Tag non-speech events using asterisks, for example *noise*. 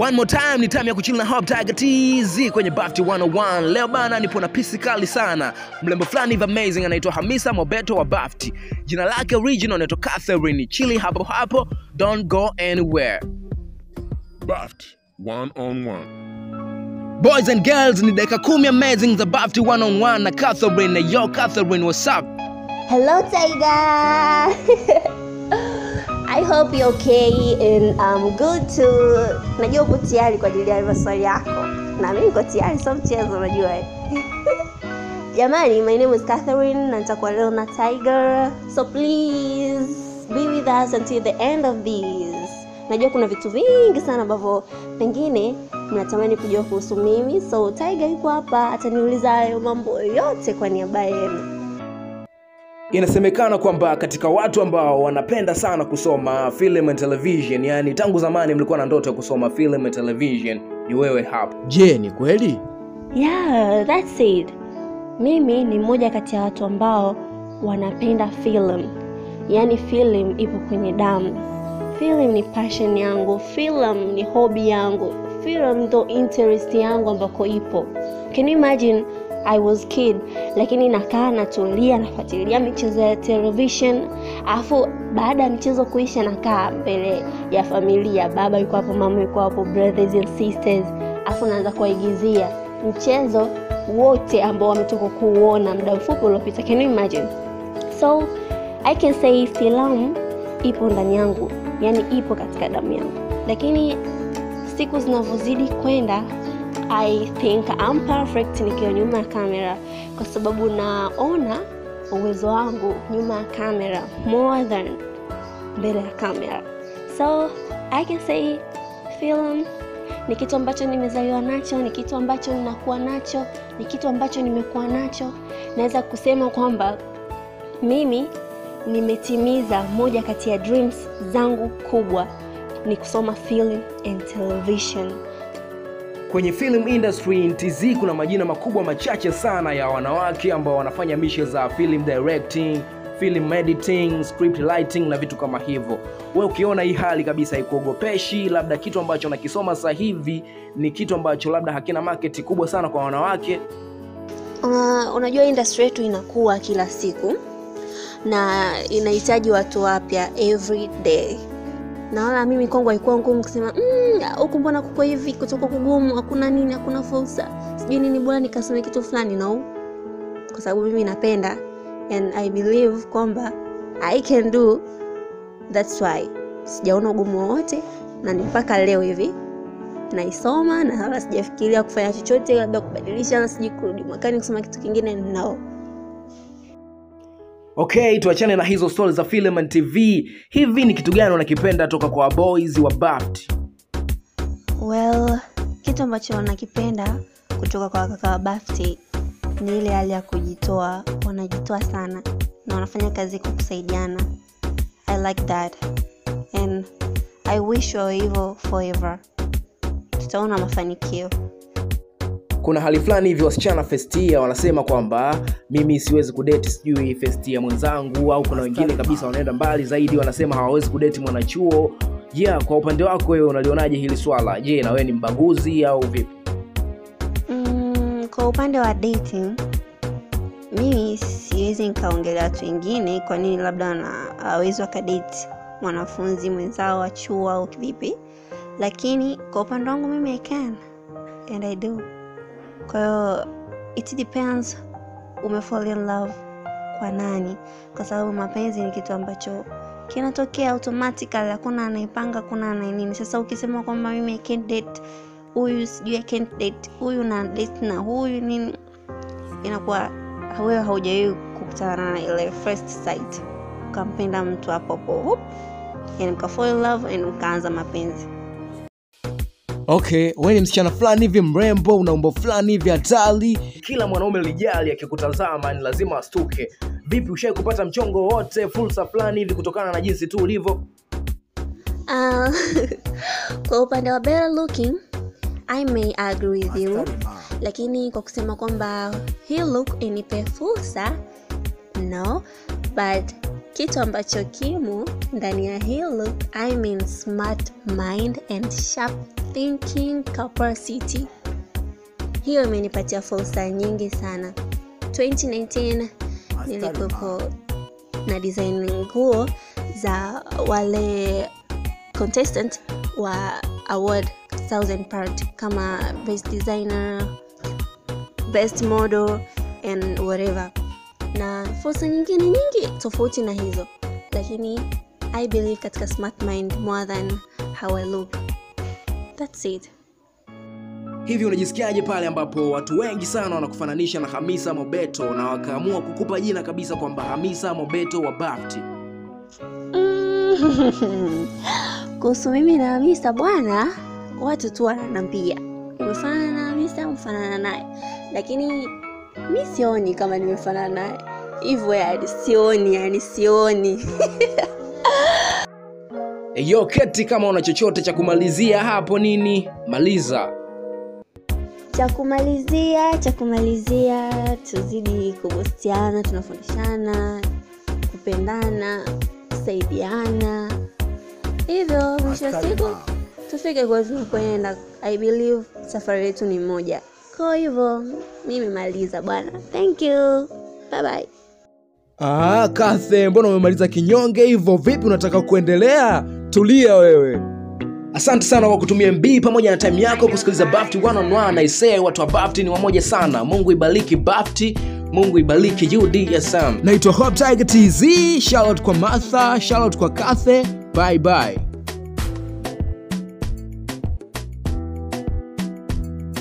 One more time ni time ya kuchill na Hop Tiger TZ kwenye Bafti 101. Leo bana nipo na pisi kali sana. Mlembo fulani hivi amazing anaitwa Hamisa Mobeto wa Bafti. Jina lake original anaitwa Catherine. Chili hapo hapo, don't go anywhere. Bafti 101. Boys and girls ni dakika kumi amazing za Bafti 101 na Catherine. Yo Catherine, what's up? Hello, Tiger. *laughs* I hope you're okay and I'm good to. Najua uko tayari kwa ajili ya maswali yako, na mimi niko tayari, sio mchezo, unajua. *laughs* Jamani, my name is Catherine na nitakuwa leo na Tiger, so please be with us until the end of this. Najua kuna vitu vingi sana ambavyo pengine mnatamani kujua kuhusu mimi, so Tiger yuko hapa, ataniuliza hayo mambo yote kwa niaba yenu. Inasemekana kwamba katika watu ambao wanapenda sana kusoma film and television, yani tangu zamani mlikuwa na ndoto ya kusoma film and television, ni wewe hapa. Je, ni kweli? Yeah, that's it. Mimi ni mmoja kati ya watu ambao wanapenda film, yaani film ipo kwenye damu. Film ni passion yangu, film ni hobby yangu, film ndo interest yangu ambako ipo. Can you imagine I was kid, lakini nakaa natulia, nafuatilia michezo ya television, alafu baada ya michezo kuisha nakaa mbele ya familia, baba yuko hapo, mama yuko hapo, brothers and sisters, alafu naanza kuwaigizia. Mchezo wote ambao wametoka kuuona muda mfupi uliopita. Can you imagine? So I can say filamu ipo ndani yangu, yani ipo katika damu yangu, lakini siku zinavyozidi kwenda I think I'm perfect nikiwa nyuma ya kamera, kwa sababu naona uwezo wangu nyuma ya kamera more than mbele ya kamera. So I can say film ni kitu ambacho nimezaliwa nacho, ni kitu ambacho ninakuwa nacho, ni kitu ambacho nimekuwa nacho. Naweza kusema kwamba mimi nimetimiza moja kati ya dreams zangu kubwa, ni kusoma film and television. Kwenye film industry in TZ kuna majina makubwa machache sana ya wanawake ambao wanafanya mishe za film directing, film editing, script writing na vitu kama hivyo. Wewe ukiona hii hali kabisa ikuogopeshi, labda kitu ambacho nakisoma sasa hivi ni kitu ambacho labda hakina market kubwa sana kwa wanawake, Uh, unajua industry yetu inakuwa kila siku na inahitaji watu wapya every day naona mimi kwangu haikuwa ngumu kusema "Mm, mbona kuko hivi? Kutoka kugumu hakuna nini hakuna fursa. Sijui nini bora nikasome kitu fulani no. Kwa sababu mimi napenda and i believe kwamba i can do thats why. Sijaona ugumu wowote na ni mpaka leo hivi naisoma na wala sijafikiria kufanya chochote labda kubadilisha na sijui kurudi mwakani kusoma kitu kingine no Okay, tuachane na hizo stori za film and TV. Hivi ni kitu gani unakipenda toka kwa boys wa Baft? well kitu ambacho nakipenda kutoka kwa kaka wa bafti ni ile hali ya kujitoa. Wanajitoa sana na wanafanya kazi kwa kusaidiana. I like that. And i wish wawe hivyo forever. Tutaona mafanikio Kuna hali fulani hivi wasichana festia wanasema kwamba mimi siwezi kudeti sijui festia mwenzangu, au kuna wengine kabisa wanaenda mbali zaidi, wanasema hawawezi kudeti mwanachuo. Yeah, kwa upande wako wewe unalionaje hili swala? Je, na wewe ni mbaguzi au vipi? mm, kwa upande wa dating mimi siwezi nikaongelea watu wengine kwa nini labda wana- wakadeti mwanafunzi mwenzao wa chuo au vipi lakini kwa upande wangu mimi i can and i do kwa hiyo it depends umefall in love kwa nani. Kwa sababu mapenzi ni kitu ambacho kinatokea automatically hakuna anaipanga hakuna anainini sasa ukisema kwamba mimi date huyu sijui date huyu na date na huyu nini inakuwa wewe haujawahi kukutana na ile first sight. Ukampenda mtu hapo hapo in love and mkaanza mapenzi Okay, we ni msichana fulani hivi mrembo, una umbo fulani hivi hatari. Kila mwanaume lijali akikutazama ni lazima astuke. Vipi, ushai kupata mchongo wote, fursa fulani hivi kutokana na jinsi tu ulivyo? Uh, *laughs* kwa upande wa better looking i may agree with you lakini kwa kusema kwamba hii look inipe fursa no but kitu ambacho kimo ndani ya hii look I mean smart mind and sharp thinking capacity. Hiyo imenipatia fursa nyingi sana. 2019 nilikuwepo na design nguo za wale contestant wa award thousand part kama best designer best model and whatever na fursa nyingine nyingi tofauti na hizo lakini i believe katika smart mind more than how i look thats it. Hivi unajisikiaje pale ambapo watu wengi sana wanakufananisha na hamisa mobeto na wakaamua kukupa jina kabisa kwamba hamisa mobeto wa bafti? Mm. *laughs* kuhusu mimi na hamisa bwana watu tu wananambia umefanana na hamisa umefanana naye. Lakini mi sioni kama nimefanana naye. Hivyo yani sioni yani sioni *laughs* eyo keti kama una chochote cha kumalizia hapo nini? Maliza. Cha kumalizia cha kumalizia tuzidi kubustiana tunafundishana kupendana kusaidiana. Hivyo mwisho wa siku tufike kwa tunakwenda i believe safari yetu ni moja. Kwa hivyo mimi maliza bwana. Thank you. Bye bye Ah, Kathe, mbona umemaliza kinyonge hivyo? Vipi, unataka kuendelea? Tulia wewe. Asante sana kwa kutumia MB pamoja na time yako kusikiliza Bafti one on one. Aisee, watu wa Bafti ni wamoja sana. Mungu ibariki Bafti, Mungu ibariki UDSM. Naitwa Hope Tiger TZ. Shout kwa Martha, charlotte kwa Kathe. Bye bye.